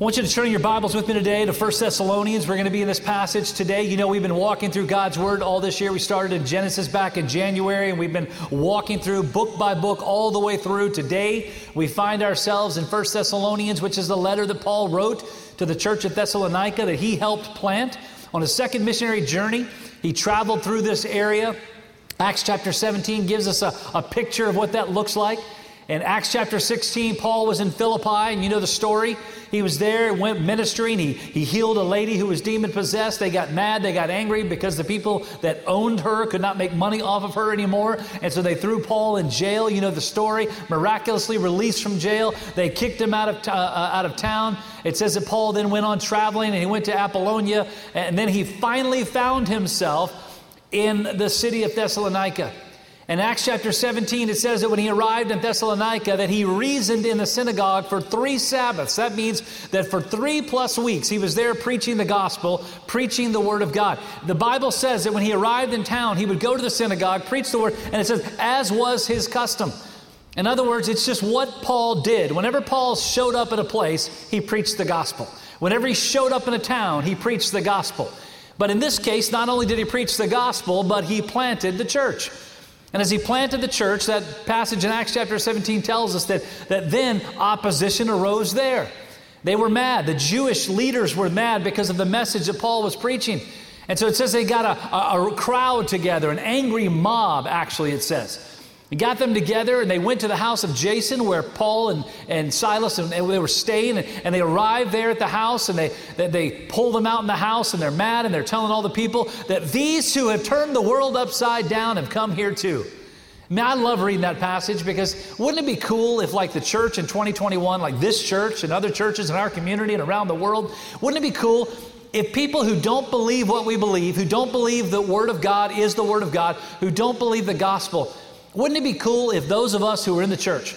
I want you to turn your Bibles with me today to 1 Thessalonians. We're going to be in this passage today. You know, we've been walking through God's Word all this year. We started in Genesis back in January, and we've been walking through book by book all the way through. Today, we find ourselves in 1 Thessalonians, which is the letter that Paul wrote to the church at Thessalonica that he helped plant. On his second missionary journey, he traveled through this area. Acts chapter 17 gives us a, a picture of what that looks like. In Acts chapter 16, Paul was in Philippi, and you know the story. He was there, went ministering. He, he healed a lady who was demon possessed. They got mad, they got angry because the people that owned her could not make money off of her anymore. And so they threw Paul in jail. You know the story. Miraculously released from jail. They kicked him out of, t- uh, uh out of town. It says that Paul then went on traveling and he went to Apollonia. And then he finally found himself in the city of Thessalonica. In Acts chapter 17, it says that when he arrived in Thessalonica, that he reasoned in the synagogue for three Sabbaths. That means that for three plus weeks, he was there preaching the gospel, preaching the word of God. The Bible says that when he arrived in town, he would go to the synagogue, preach the word, and it says, as was his custom. In other words, it's just what Paul did. Whenever Paul showed up at a place, he preached the gospel. Whenever he showed up in a town, he preached the gospel. But in this case, not only did he preach the gospel, but he planted the church. And as he planted the church, that passage in Acts chapter 17 tells us that, that then opposition arose there. They were mad. The Jewish leaders were mad because of the message that Paul was preaching. And so it says they got a, a, a crowd together, an angry mob, actually, it says. He got them together and they went to the house of Jason where Paul and, and Silas and, and they were staying. And, and, they arrived there at the house and they, they, they pull them out in the house and they're mad and they're telling all the people that these who have turned the world upside down have come here too. I mean, I love reading that passage because wouldn't it be cool if, like the church in 2021, like this church and other churches in our community and around the world, wouldn't it be cool if people who don't believe what we believe, who don't believe the Word of God is the Word of God, who don't believe the gospel, wouldn't it be cool if those of us who are in the church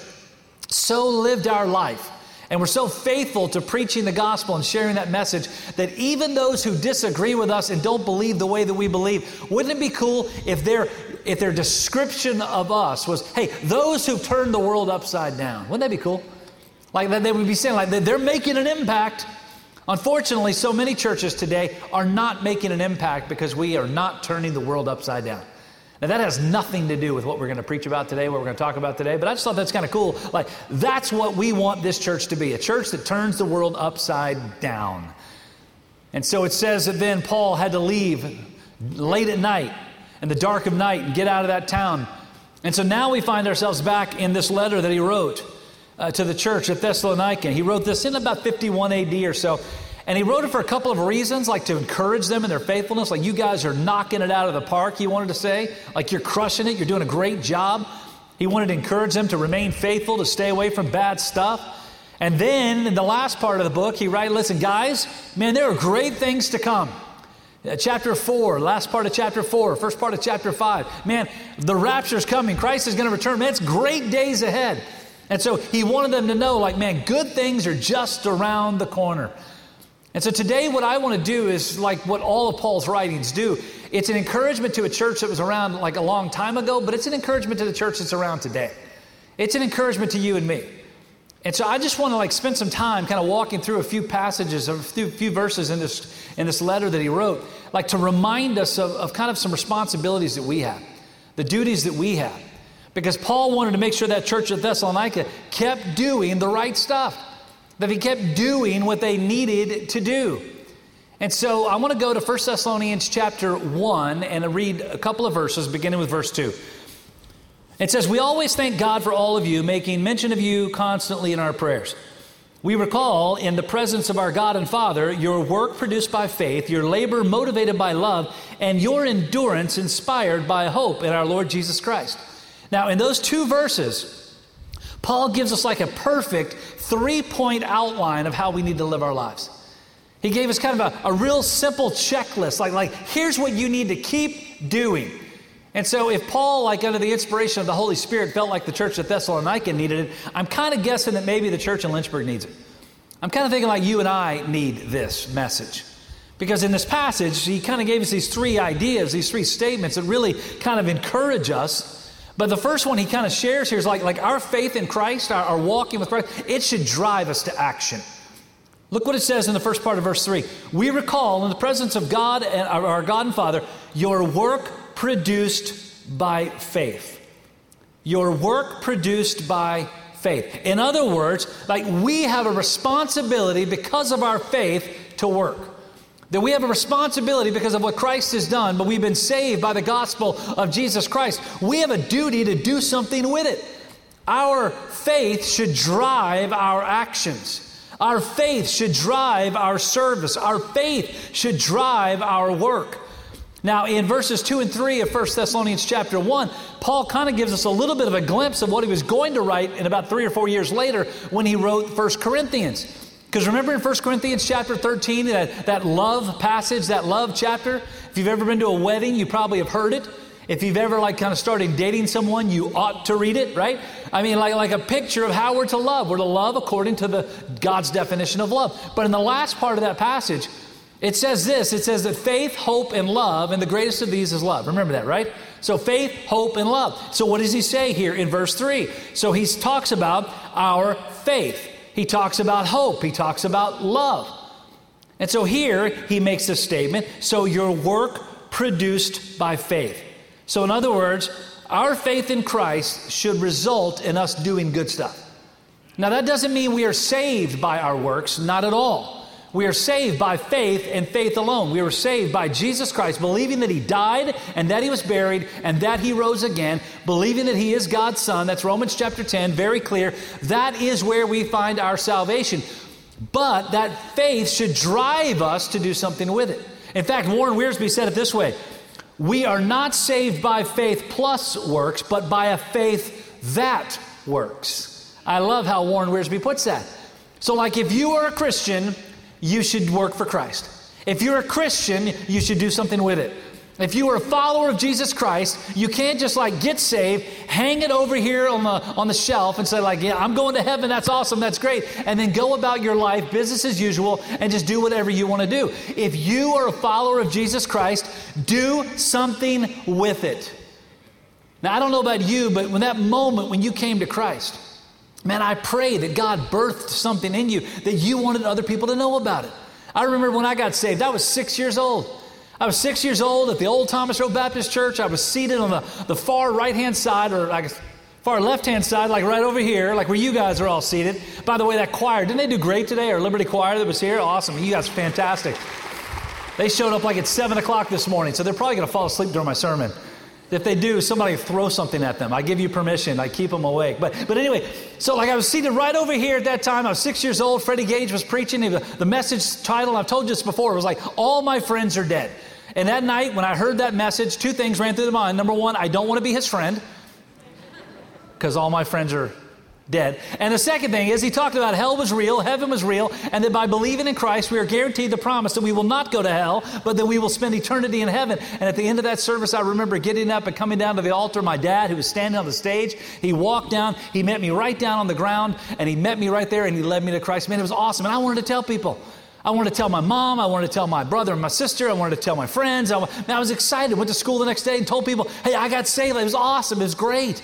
so lived our life and we're so faithful to preaching the gospel and sharing that message that even those who disagree with us and don't believe the way that we believe, wouldn't it be cool if their if their description of us was, hey, those who turned the world upside down? Wouldn't that be cool? Like that they would be saying, like they're making an impact. Unfortunately, so many churches today are not making an impact because we are not turning the world upside down. Now, that has nothing to do with what we're going to preach about today, what we're going to talk about today, but I just thought that's kind of cool. Like, that's what we want this church to be a church that turns the world upside down. And so it says that then Paul had to leave late at night in the dark of night and get out of that town. And so now we find ourselves back in this letter that he wrote uh, to the church at Thessalonica. He wrote this in about 51 AD or so. And he wrote it for a couple of reasons, like to encourage them in their faithfulness. Like, you guys are knocking it out of the park, he wanted to say. Like, you're crushing it, you're doing a great job. He wanted to encourage them to remain faithful, to stay away from bad stuff. And then in the last part of the book, he writes, Listen, guys, man, there are great things to come. Uh, chapter 4, last part of chapter 4, first part of chapter 5. Man, the rapture's coming. Christ is going to return. Man, it's great days ahead. And so he wanted them to know, like, man, good things are just around the corner. And so today, what I want to do is like what all of Paul's writings do. It's an encouragement to a church that was around like a long time ago, but it's an encouragement to the church that's around today. It's an encouragement to you and me. And so I just want to like spend some time kind of walking through a few passages, a few, few verses in this, in this letter that he wrote, like to remind us of, of kind of some responsibilities that we have, the duties that we have. Because Paul wanted to make sure that church at Thessalonica kept doing the right stuff that he kept doing what they needed to do. And so I want to go to 1 Thessalonians chapter 1 and read a couple of verses, beginning with verse 2. It says, We always thank God for all of you, making mention of you constantly in our prayers. We recall in the presence of our God and Father your work produced by faith, your labor motivated by love, and your endurance inspired by hope in our Lord Jesus Christ. Now, in those two verses, Paul gives us like a perfect three point outline of how we need to live our lives. He gave us kind of a, a real simple checklist, like, like, here's what you need to keep doing. And so, if Paul, like under the inspiration of the Holy Spirit, felt like the church at Thessalonica needed it, I'm kind of guessing that maybe the church in Lynchburg needs it. I'm kind of thinking like you and I need this message. Because in this passage, he kind of gave us these three ideas, these three statements that really kind of encourage us but the first one he kind of shares here is like, like our faith in Christ, our, our walking with Christ, it should drive us to action. Look what it says in the first part of verse 3. We recall in the presence of God and our God and Father your work produced by faith. Your work produced by faith. In other words, like we have a responsibility because of our faith to work. That we have a responsibility because of what Christ has done, but we've been saved by the gospel of Jesus Christ. We have a duty to do something with it. Our faith should drive our actions. Our faith should drive our service. Our faith should drive our work. Now, in verses 2 and 3 of 1 Thessalonians chapter 1, Paul kind of gives us a little bit of a glimpse of what he was going to write in about three or four years later when he wrote 1 Corinthians. Because remember in 1 Corinthians chapter 13, that, that love passage, that love chapter? If you've ever been to a wedding, you probably have heard it. If you've ever like kind of started dating someone, you ought to read it, right? I mean, like, like a picture of how we're to love. We're to love according to the God's definition of love. But in the last part of that passage, it says this it says that faith, hope, and love, and the greatest of these is love. Remember that, right? So faith, hope, and love. So what does he say here in verse 3? So he talks about our faith, he talks about hope, he talks about love. And so here he makes a statement so your work produced by faith. So, in other words, our faith in Christ should result in us doing good stuff. Now, that doesn't mean we are saved by our works, not at all. We are saved by faith and faith alone. We were saved by Jesus Christ, believing that He died and that He was buried and that He rose again, believing that He is God's Son. That's Romans chapter 10, very clear. That is where we find our salvation. But that faith should drive us to do something with it. In fact, Warren Wiersbe said it this way We are not saved by faith plus works, but by a faith that works. I love how Warren Wiersbe puts that. So, like, if you are a Christian, you should work for Christ. If you're a Christian, you should do something with it. If you are a follower of Jesus Christ, you can't just like get saved, hang it over here on the on the shelf and say like, "Yeah, I'm going to heaven. That's awesome. That's great." And then go about your life business as usual and just do whatever you want to do. If you are a follower of Jesus Christ, do something with it. Now, I don't know about you, but when that moment when you came to Christ, Man, I pray that God birthed something in you that you wanted other people to know about it. I remember when I got saved, I was six years old. I was six years old at the old Thomas Road Baptist Church. I was seated on the, the far right hand side, or like far left hand side, like right over here, like where you guys are all seated. By the way, that choir, didn't they do great today? Our Liberty Choir that was here? Awesome. You guys fantastic. They showed up like at 7 o'clock this morning, so they're probably going to fall asleep during my sermon. If they do, somebody throw something at them. I give you permission. I keep them awake. But, but anyway, so like I was seated right over here at that time. I was six years old. Freddie Gage was preaching. The message title, I've told you this before, it was like, All My Friends Are Dead. And that night, when I heard that message, two things ran through the mind. Number one, I don't want to be his friend because all my friends are dead. And the second thing is, he talked about hell was real, heaven was real, and that by believing in Christ, we are guaranteed the promise that we will not go to hell, but that we will spend eternity in heaven. And at the end of that service, I remember getting up and coming down to the altar. My dad, who was standing on the stage, he walked down, he met me right down on the ground, and he met me right there, and he led me to Christ. Man, it was awesome. And I wanted to tell people. I wanted to tell my mom. I wanted to tell my brother and my sister. I wanted to tell my friends. I, I was excited. Went to school the next day and told people, hey, I got saved. It was awesome. It was great.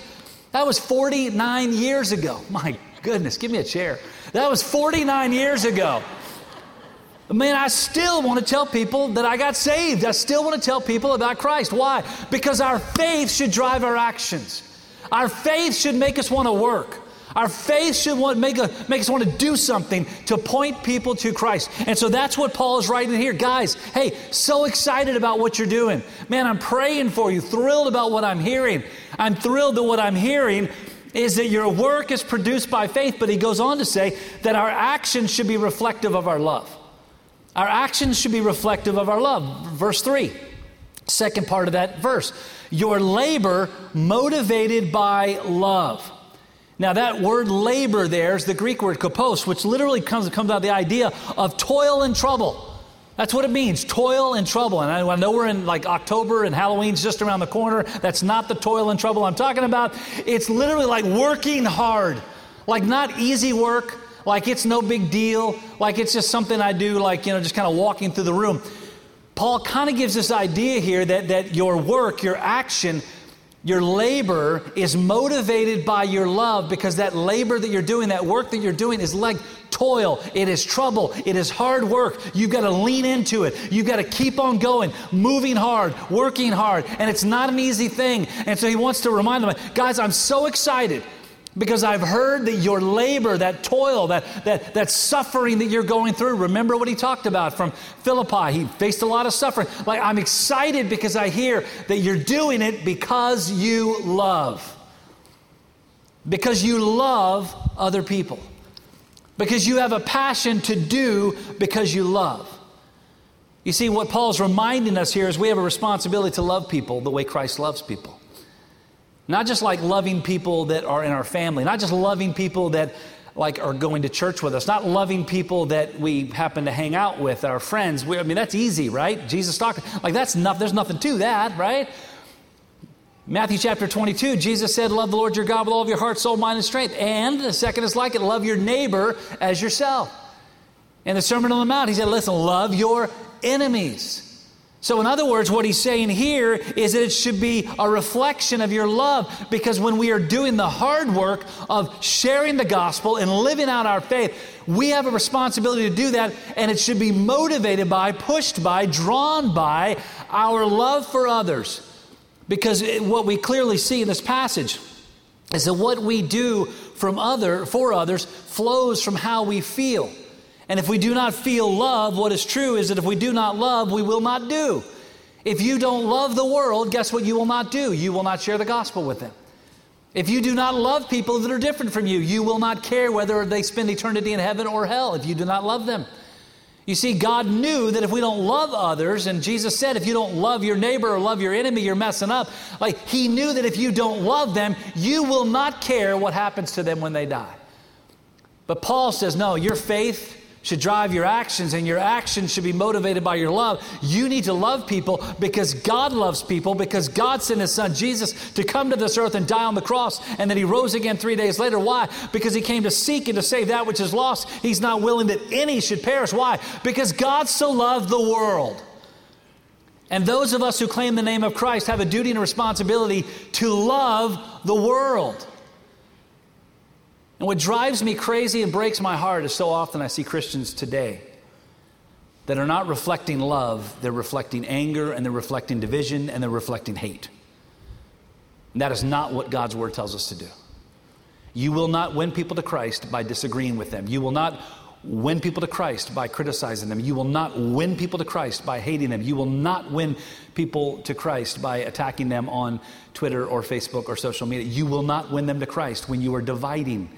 That was 49 years ago. My goodness, give me a chair. That was 49 years ago. Man, I still want to tell people that I got saved. I still want to tell people about Christ. Why? Because our faith should drive our actions. Our faith should make us want to work. Our faith should want, make, a, make us want to do something to point people to Christ. And so that's what Paul is writing here. Guys, hey, so excited about what you're doing. Man, I'm praying for you, thrilled about what I'm hearing. I'm thrilled that what I'm hearing is that your work is produced by faith, but he goes on to say that our actions should be reflective of our love. Our actions should be reflective of our love. Verse 3, second part of that verse. Your labor motivated by love. Now, that word labor there is the Greek word kopos, which literally comes, comes out of the idea of toil and trouble. That's what it means, toil and trouble. And I, I know we're in like October and Halloween's just around the corner. That's not the toil and trouble I'm talking about. It's literally like working hard, like not easy work, like it's no big deal, like it's just something I do, like, you know, just kind of walking through the room. Paul kind of gives this idea here that, that your work, your action, Your labor is motivated by your love because that labor that you're doing, that work that you're doing is like toil. It is trouble. It is hard work. You've got to lean into it. You've got to keep on going, moving hard, working hard. And it's not an easy thing. And so he wants to remind them, guys, I'm so excited because I've heard that your labor, that toil, that, that, that suffering that you're going through. Remember what he talked about from Philippi. He faced a lot of suffering. Like, I'm excited because I hear that you're doing it because you love. Because you love other people. Because you have a passion to do because you love. You see, what Paul's reminding us here is we have a responsibility to love people the way Christ loves people. Not just like loving people that are in our family, not just loving people that like are going to church with us, not loving people that we happen to hang out with, our friends. We, I mean, that's easy, right? Jesus talked like that's enough. There's nothing to that, right? Matthew chapter 22, Jesus said, Love the Lord your God with all of your heart, soul, mind, and strength. And the second is like it, love your neighbor as yourself. In the Sermon on the Mount, he said, Listen, love your enemies. So, in other words, what he's saying here is that it should be a reflection of your love because when we are doing the hard work of sharing the gospel and living out our faith, we have a responsibility to do that, and it should be motivated by, pushed by, drawn by our love for others. Because what we clearly see in this passage is that what we do from other for others flows from how we feel. And if we do not feel love, what is true is that if we do not love, we will not do. If you don't love the world, guess what you will not do? You will not share the gospel with them. If you do not love people that are different from you, you will not care whether they spend eternity in heaven or hell if you do not love them. You see, God knew that if we don't love others, and Jesus said, if you don't love your neighbor or love your enemy, you're messing up. Like, He knew that if you don't love them, you will not care what happens to them when they die. But Paul says, no, your faith should drive your actions, and your actions should be motivated by your love. You need to love people because God loves people, because God sent His Son Jesus to come to this earth and die on the cross, and then He rose again three days later. Why? Because He came to seek and to save that which is lost. He's not willing that any should perish. Why? Because God so loved the world. And those of us who claim the name of Christ have a duty and a responsibility to love the world. And what drives me crazy and breaks my heart is so often I see Christians today that are not reflecting love, they're reflecting anger and they're reflecting division and they're reflecting hate. And that is not what God's word tells us to do. You will not win people to Christ by disagreeing with them. You will not win people to Christ by criticizing them. You will not win people to Christ by hating them. You will not win people to Christ by attacking them on Twitter or Facebook or social media. You will not win them to Christ when you are dividing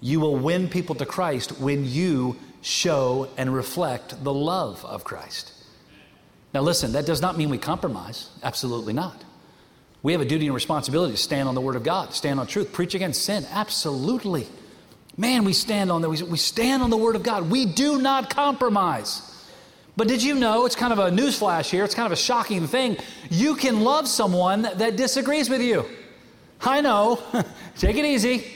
you will win people to Christ when you show and reflect the love of Christ. Now, listen, that does not mean we compromise. Absolutely not. We have a duty and responsibility to stand on the Word of God, stand on truth, preach against sin. Absolutely. Man, we stand on the, we stand on the Word of God. We do not compromise. But did you know, it's kind of a newsflash here, it's kind of a shocking thing. You can love someone that disagrees with you. I know. Take it easy.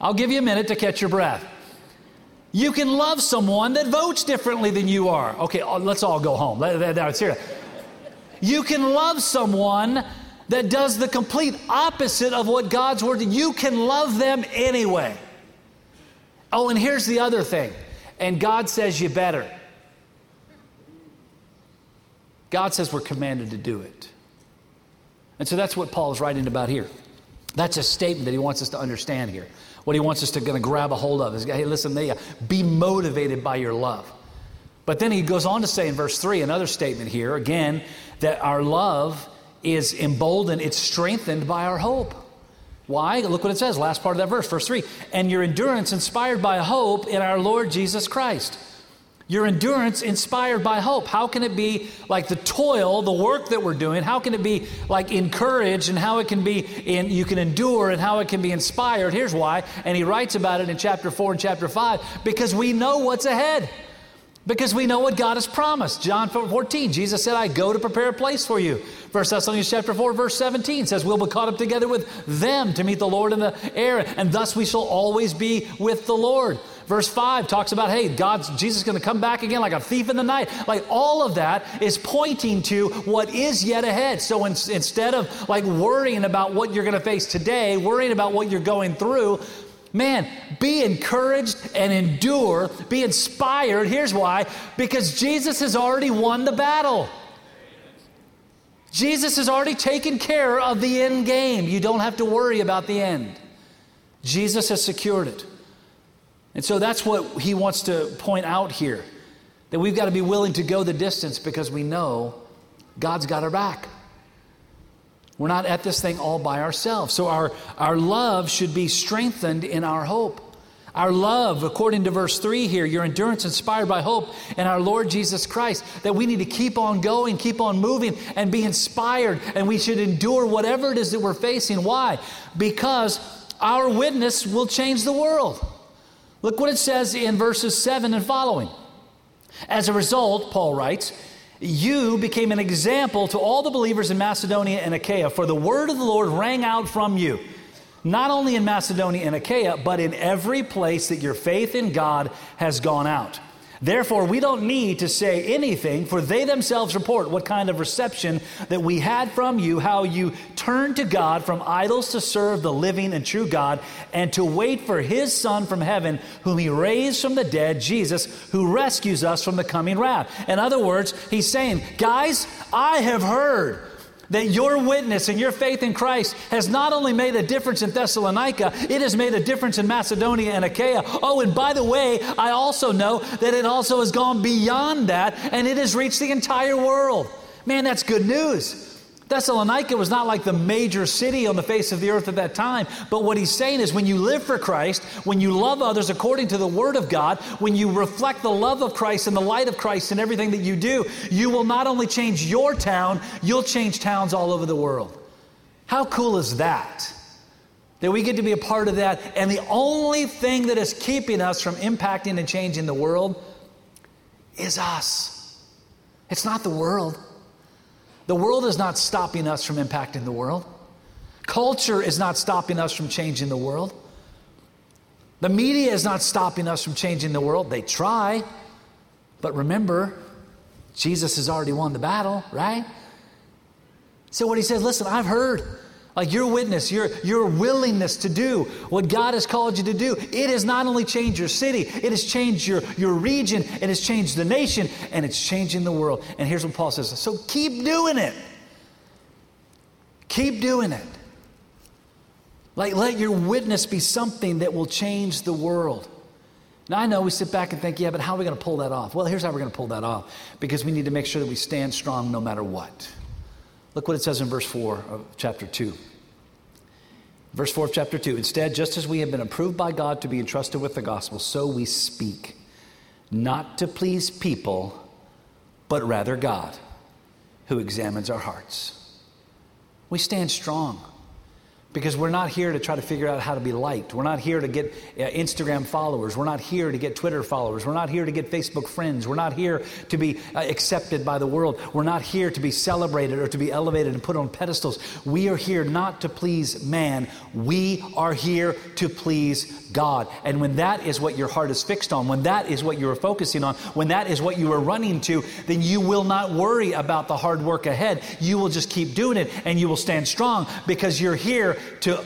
I'll give you a minute to catch your breath. You can love someone that votes differently than you are. Okay, uh, let's all go home. That's here. You can love someone that does the complete opposite of what God's word. You can love them anyway. Oh, and here's the other thing. And God says you better. God says we're commanded to do it. And so that's what Paul is writing about here. That's a statement that he wants us to understand here. What he wants us to of grab a hold of is, hey, listen, they, uh, be motivated by your love. But then he goes on to say in verse 3, another statement here, again, that our love is emboldened, it's strengthened by our hope. Why? Look what it says, last part of that verse, verse 3. And your endurance inspired by hope in our Lord Jesus Christ. Your endurance inspired by hope. How can it be like the toil, the work that we're doing? How can it be like encouraged and how it can be in, you can endure and how it can be inspired? Here's why. And he writes about it in chapter 4 and chapter 5 because we know what's ahead. Because we know what God has promised. John 14, Jesus said, I go to prepare a place for you. 1 Thessalonians chapter 4, verse 17 says, We'll be caught up together with them to meet the Lord in the air, and thus we shall always be with the Lord. Verse 5 talks about, hey, God's Jesus is going to come back again like a thief in the night. Like all of that is pointing to what is yet ahead. So in, instead of like worrying about what you're going to face today, worrying about what you're going through, Man, be encouraged and endure, be inspired. Here's why because Jesus has already won the battle. Jesus has already taken care of the end game. You don't have to worry about the end. Jesus has secured it. And so that's what he wants to point out here that we've got to be willing to go the distance because we know God's got our back. We're not at this thing all by ourselves. So our, our love should be strengthened in our hope. Our love, according to verse 3 here, your endurance inspired by hope in our Lord Jesus Christ, that we need to keep on going, keep on moving, and be inspired, and we should endure whatever it is that we're facing. Why? Because our witness will change the world. Look what it says in verses 7 and following. As a result, Paul writes, you became an example to all the believers in Macedonia and Achaia, for the word of the Lord rang out from you, not only in Macedonia and Achaia, but in every place that your faith in God has gone out. Therefore, we don't need to say anything, for they themselves report what kind of reception that we had from you, how you turned to God from idols to serve the living and true God, and to wait for his Son from heaven, whom he raised from the dead, Jesus, who rescues us from the coming wrath. In other words, he's saying, Guys, I have heard that your witness and your faith in Christ has not only made a difference in Thessalonica, it has made a difference in Macedonia and Achaia. Oh, and by the way, I also know that it also has gone beyond that and it has reached the entire world. Man, that's good news. Thessalonica was not like the major city on the face of the earth at that time. But what he's saying is when you live for Christ, when you love others according to the Word of God, when you reflect the love of Christ and the light of Christ in everything that you do, you will not only change your town, you'll change towns all over the world. How cool is that? That we get to be a part of that. And the only thing that is keeping us from impacting and changing the world is us. It's not the world. The world is not stopping us from impacting the world. Culture is not stopping us from changing the world. The media is not stopping us from changing the world. They try. But remember, Jesus has already won the battle, right? So what he says, listen, I've heard. Like your witness, your, your willingness to do what God has called you to do, it has not only changed your city, it has changed your, your region, it has changed the nation, and it's changing the world. And here's what Paul says so keep doing it. Keep doing it. Like, let your witness be something that will change the world. Now, I know we sit back and think, yeah, but how are we going to pull that off? Well, here's how we're going to pull that off because we need to make sure that we stand strong no matter what. Look what it says in verse 4 of chapter 2. Verse 4 of chapter 2 Instead, just as we have been approved by God to be entrusted with the gospel, so we speak, not to please people, but rather God, who examines our hearts. We stand strong because we're not here to try to figure out how to be liked. We're not here to get uh, Instagram followers. We're not here to get Twitter followers. We're not here to get Facebook friends. We're not here to be uh, accepted by the world. We're not here to be celebrated or to be elevated and put on pedestals. We are here not to please man. We are here to please God. And when that is what your heart is fixed on, when that is what you are focusing on, when that is what you are running to, then you will not worry about the hard work ahead. You will just keep doing it and you will stand strong because you're here to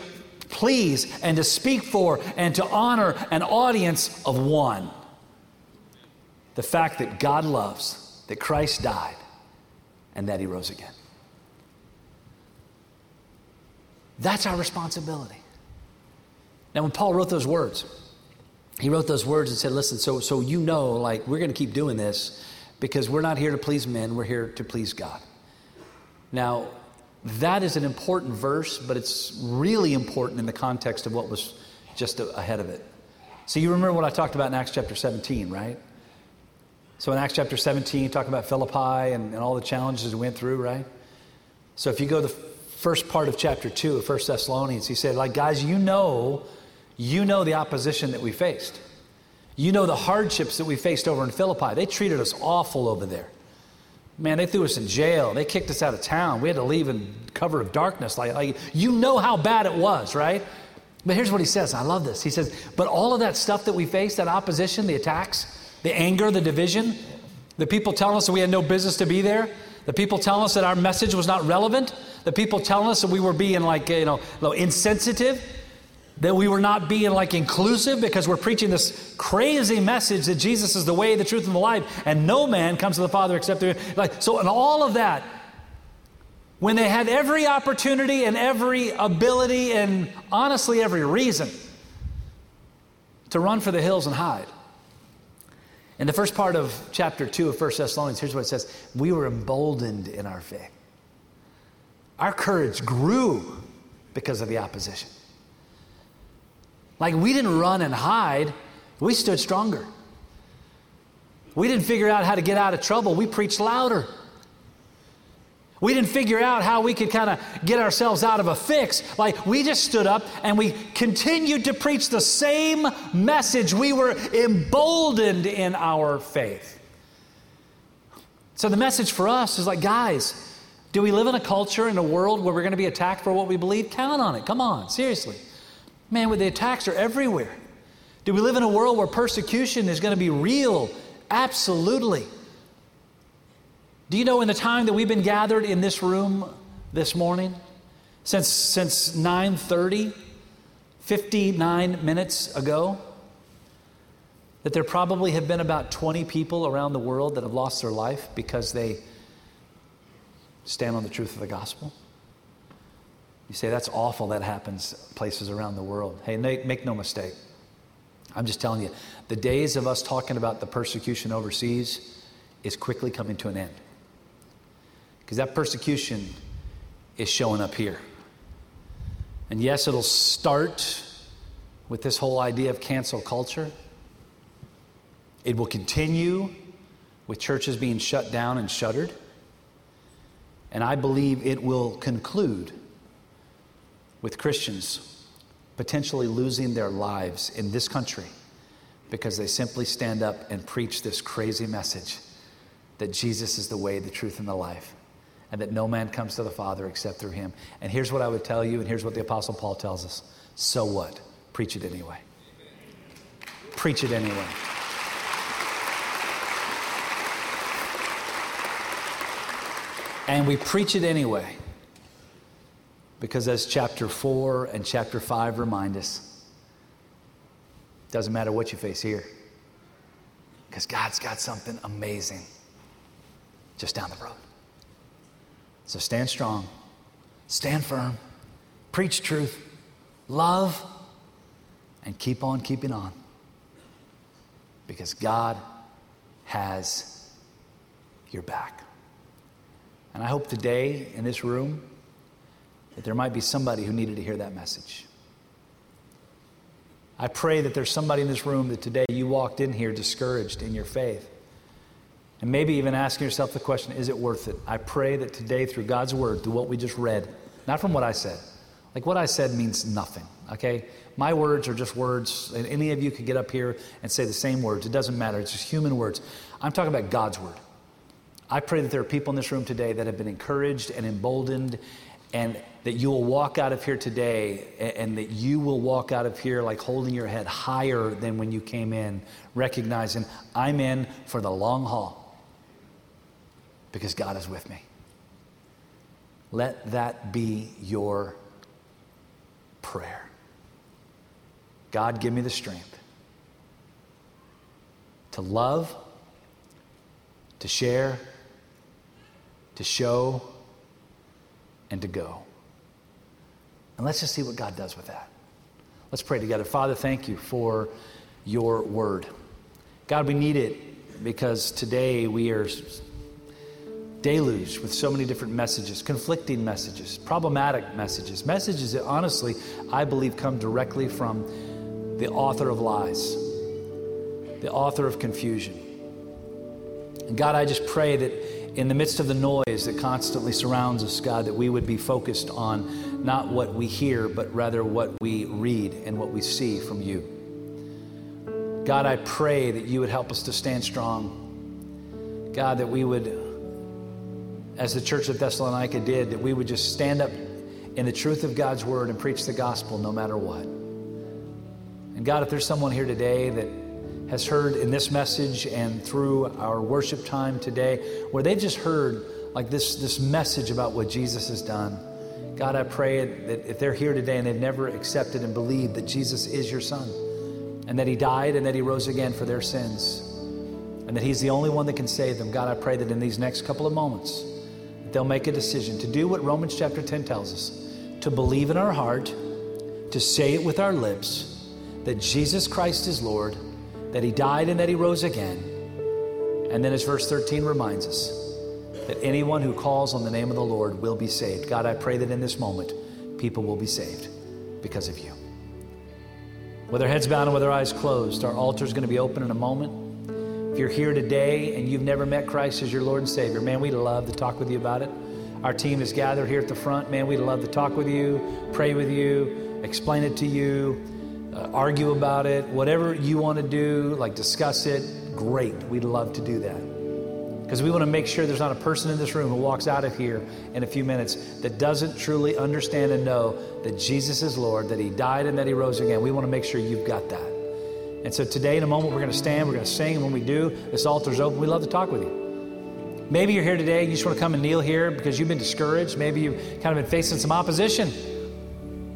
please and to speak for and to honor an audience of one. The fact that God loves, that Christ died, and that he rose again. That's our responsibility. Now, when Paul wrote those words, he wrote those words and said, Listen, so, so you know, like, we're going to keep doing this because we're not here to please men, we're here to please God. Now, that is an important verse, but it's really important in the context of what was just ahead of it. So you remember what I talked about in Acts chapter 17, right? So in Acts chapter 17, talk about Philippi and, and all the challenges we went through, right? So if you go to the first part of chapter 2 of 1 Thessalonians, he said, like, guys, you know, you know the opposition that we faced. You know the hardships that we faced over in Philippi. They treated us awful over there. Man, they threw us in jail. They kicked us out of town. We had to leave in cover of darkness. Like, like you know how bad it was, right? But here's what he says. I love this. He says, But all of that stuff that we faced, that opposition, the attacks, the anger, the division, the people telling us that we had no business to be there, the people telling us that our message was not relevant, the people telling us that we were being like, you know, insensitive, that we were not being like inclusive because we're preaching this crazy message that Jesus is the way, the truth, and the life, and no man comes to the Father except through. Like, so, in all of that, when they had every opportunity and every ability and honestly every reason to run for the hills and hide. In the first part of chapter 2 of 1 Thessalonians, here's what it says We were emboldened in our faith. Our courage grew because of the opposition. Like we didn't run and hide, we stood stronger. We didn't figure out how to get out of trouble, we preached louder. We didn't figure out how we could kind of get ourselves out of a fix. Like we just stood up and we continued to preach the same message. We were emboldened in our faith. So the message for us is like, guys, do we live in a culture, in a world where we're going to be attacked for what we believe? Count on it. Come on, seriously. Man, the attacks are everywhere. Do we live in a world where persecution is going to be real? Absolutely. Do you know in the time that we've been gathered in this room this morning, since, since 9.30, 59 minutes ago, that there probably have been about 20 people around the world that have lost their life because they stand on the truth of the gospel? You say, that's awful that happens places around the world. Hey, make no mistake. I'm just telling you, the days of us talking about the persecution overseas is quickly coming to an end. Because that persecution is showing up here. And yes, it'll start with this whole idea of cancel culture. It will continue with churches being shut down and shuttered. And I believe it will conclude with Christians potentially losing their lives in this country because they simply stand up and preach this crazy message that Jesus is the way, the truth, and the life, and that no man comes to the Father except through him. And here's what I would tell you, and here's what the Apostle Paul tells us so what? Preach it anyway. Preach it anyway. And we preach it anyway because as chapter 4 and chapter 5 remind us, doesn't matter what you face here, because God's got something amazing just down the road. So stand strong, stand firm, preach truth, love, and keep on keeping on. Because God has your back. And I hope today in this room, that there might be somebody who needed to hear that message. I pray that there's somebody in this room that today you walked in here discouraged in your faith. And maybe even asking yourself the question, is it worth it? I pray that today, through God's word, through what we just read, not from what I said, like what I said means nothing, okay? My words are just words, and any of you could get up here and say the same words. It doesn't matter, it's just human words. I'm talking about God's word. I pray that there are people in this room today that have been encouraged and emboldened and that you will walk out of here today and that you will walk out of here like holding your head higher than when you came in, recognizing I'm in for the long haul because God is with me. Let that be your prayer. God, give me the strength to love, to share, to show and to go. And let's just see what God does with that. Let's pray together. Father, thank you for your word. God, we need it because today we are deluged with so many different messages, conflicting messages, problematic messages, messages that honestly I believe come directly from the author of lies, the author of confusion. And God, I just pray that in the midst of the noise that constantly surrounds us, God, that we would be focused on not what we hear, but rather what we read and what we see from you. God, I pray that you would help us to stand strong. God, that we would, as the church of Thessalonica did, that we would just stand up in the truth of God's word and preach the gospel no matter what. And God, if there's someone here today that has heard in this message and through our worship time today where they've just heard like this, this message about what Jesus has done, God, I pray that if they're here today and they've never accepted and believed that Jesus is your son and that he died and that he rose again for their sins and that he's the only one that can save them, God, I pray that in these next couple of moments, they'll make a decision to do what Romans chapter 10 tells us to believe in our heart, to say it with our lips, that Jesus Christ is Lord, that he died and that he rose again. And then, as verse 13 reminds us, that anyone who calls on the name of the Lord will be saved. God, I pray that in this moment, people will be saved because of you. With our heads bowed and with our eyes closed, our altar is going to be open in a moment. If you're here today and you've never met Christ as your Lord and Savior, man, we'd love to talk with you about it. Our team is gathered here at the front. Man, we'd love to talk with you, pray with you, explain it to you, uh, argue about it, whatever you want to do, like discuss it. Great. We'd love to do that. Because we want to make sure there's not a person in this room who walks out of here in a few minutes that doesn't truly understand and know that Jesus is Lord, that He died and that He rose again. We want to make sure you've got that. And so today, in a moment, we're going to stand, we're going to sing, and when we do, this altar's open. We love to talk with you. Maybe you're here today, and you just want to come and kneel here because you've been discouraged. Maybe you've kind of been facing some opposition.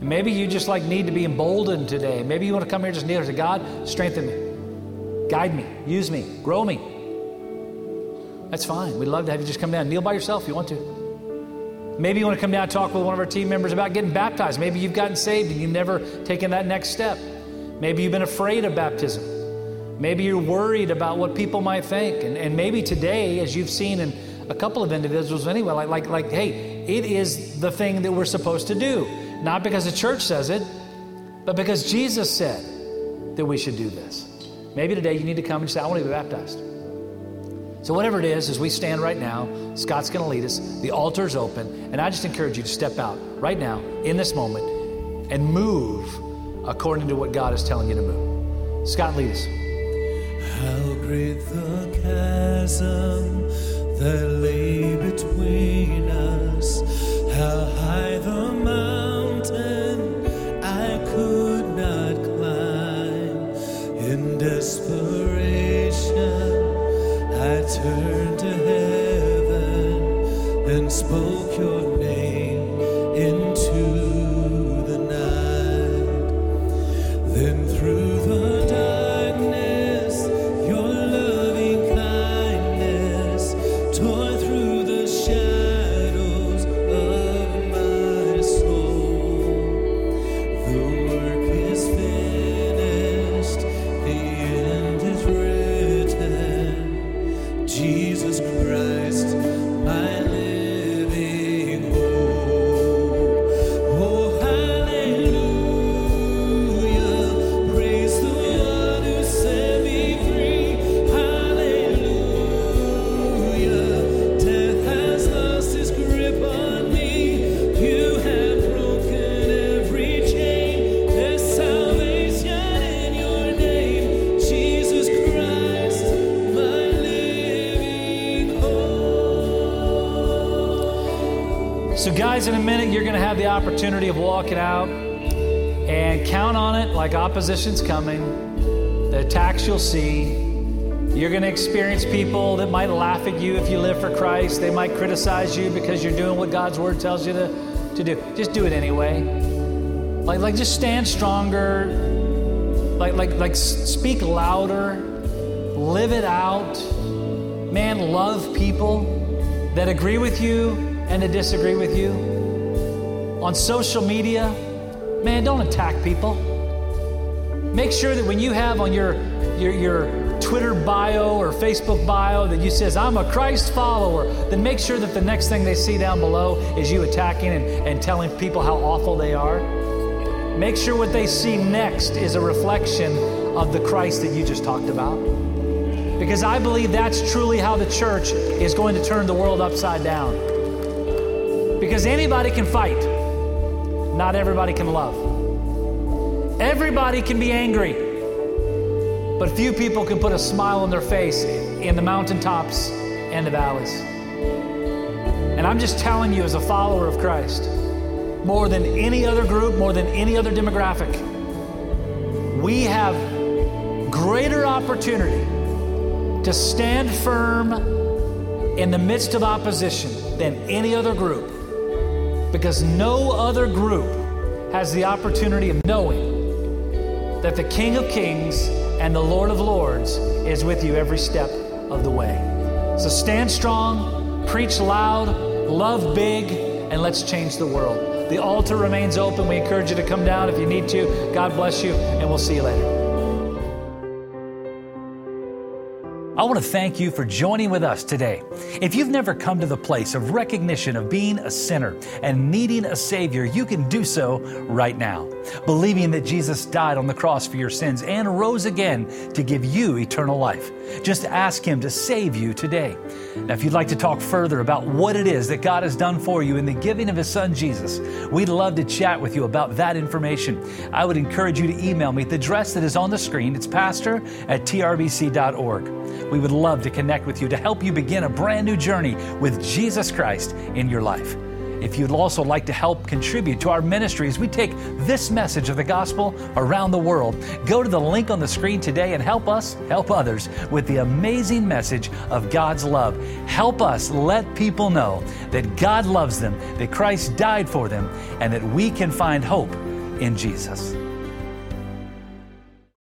And maybe you just like need to be emboldened today. Maybe you want to come here just kneel to God, strengthen me, guide me, use me, grow me. That's fine. We'd love to have you just come down. Kneel by yourself if you want to. Maybe you want to come down and talk with one of our team members about getting baptized. Maybe you've gotten saved and you've never taken that next step. Maybe you've been afraid of baptism. Maybe you're worried about what people might think. And, and maybe today, as you've seen in a couple of individuals anyway, like, like, like, hey, it is the thing that we're supposed to do. Not because the church says it, but because Jesus said that we should do this. Maybe today you need to come and say, I want to be baptized. So, whatever it is, as we stand right now, Scott's going to lead us. The altar's open. And I just encourage you to step out right now, in this moment, and move according to what God is telling you to move. Scott, lead us. How great the chasm that lay between us, how high turned to heaven and spoke your name So, guys, in a minute, you're going to have the opportunity of walking out and count on it like opposition's coming, the attacks you'll see. You're going to experience people that might laugh at you if you live for Christ. They might criticize you because you're doing what God's word tells you to, to do. Just do it anyway. Like, like just stand stronger. Like, like, like speak louder. Live it out. Man, love people that agree with you and to disagree with you. On social media, man, don't attack people. Make sure that when you have on your, your, your Twitter bio or Facebook bio that you says, I'm a Christ follower, then make sure that the next thing they see down below is you attacking and, and telling people how awful they are. Make sure what they see next is a reflection of the Christ that you just talked about. Because I believe that's truly how the church is going to turn the world upside down. Because anybody can fight, not everybody can love. Everybody can be angry, but few people can put a smile on their face in the mountaintops and the valleys. And I'm just telling you, as a follower of Christ, more than any other group, more than any other demographic, we have greater opportunity to stand firm in the midst of opposition than any other group because no other group has the opportunity of knowing that the King of Kings and the Lord of Lords is with you every step of the way. So stand strong, preach loud, love big, and let's change the world. The altar remains open. We encourage you to come down if you need to. God bless you, and we'll see you later. I want to thank you for joining with us today. If you've never come to the place of recognition of being a sinner and needing a Savior, you can do so right now. Believing that Jesus died on the cross for your sins and rose again to give you eternal life. Just ask Him to save you today. Now, if you'd like to talk further about what it is that God has done for you in the giving of His Son Jesus, we'd love to chat with you about that information. I would encourage you to email me at the address that is on the screen. It's pastor at trbc.org. We would love to connect with you to help you begin a brand new journey with Jesus Christ in your life. If you'd also like to help contribute to our ministries, we take this message of the gospel around the world. Go to the link on the screen today and help us help others with the amazing message of God's love. Help us let people know that God loves them, that Christ died for them, and that we can find hope in Jesus.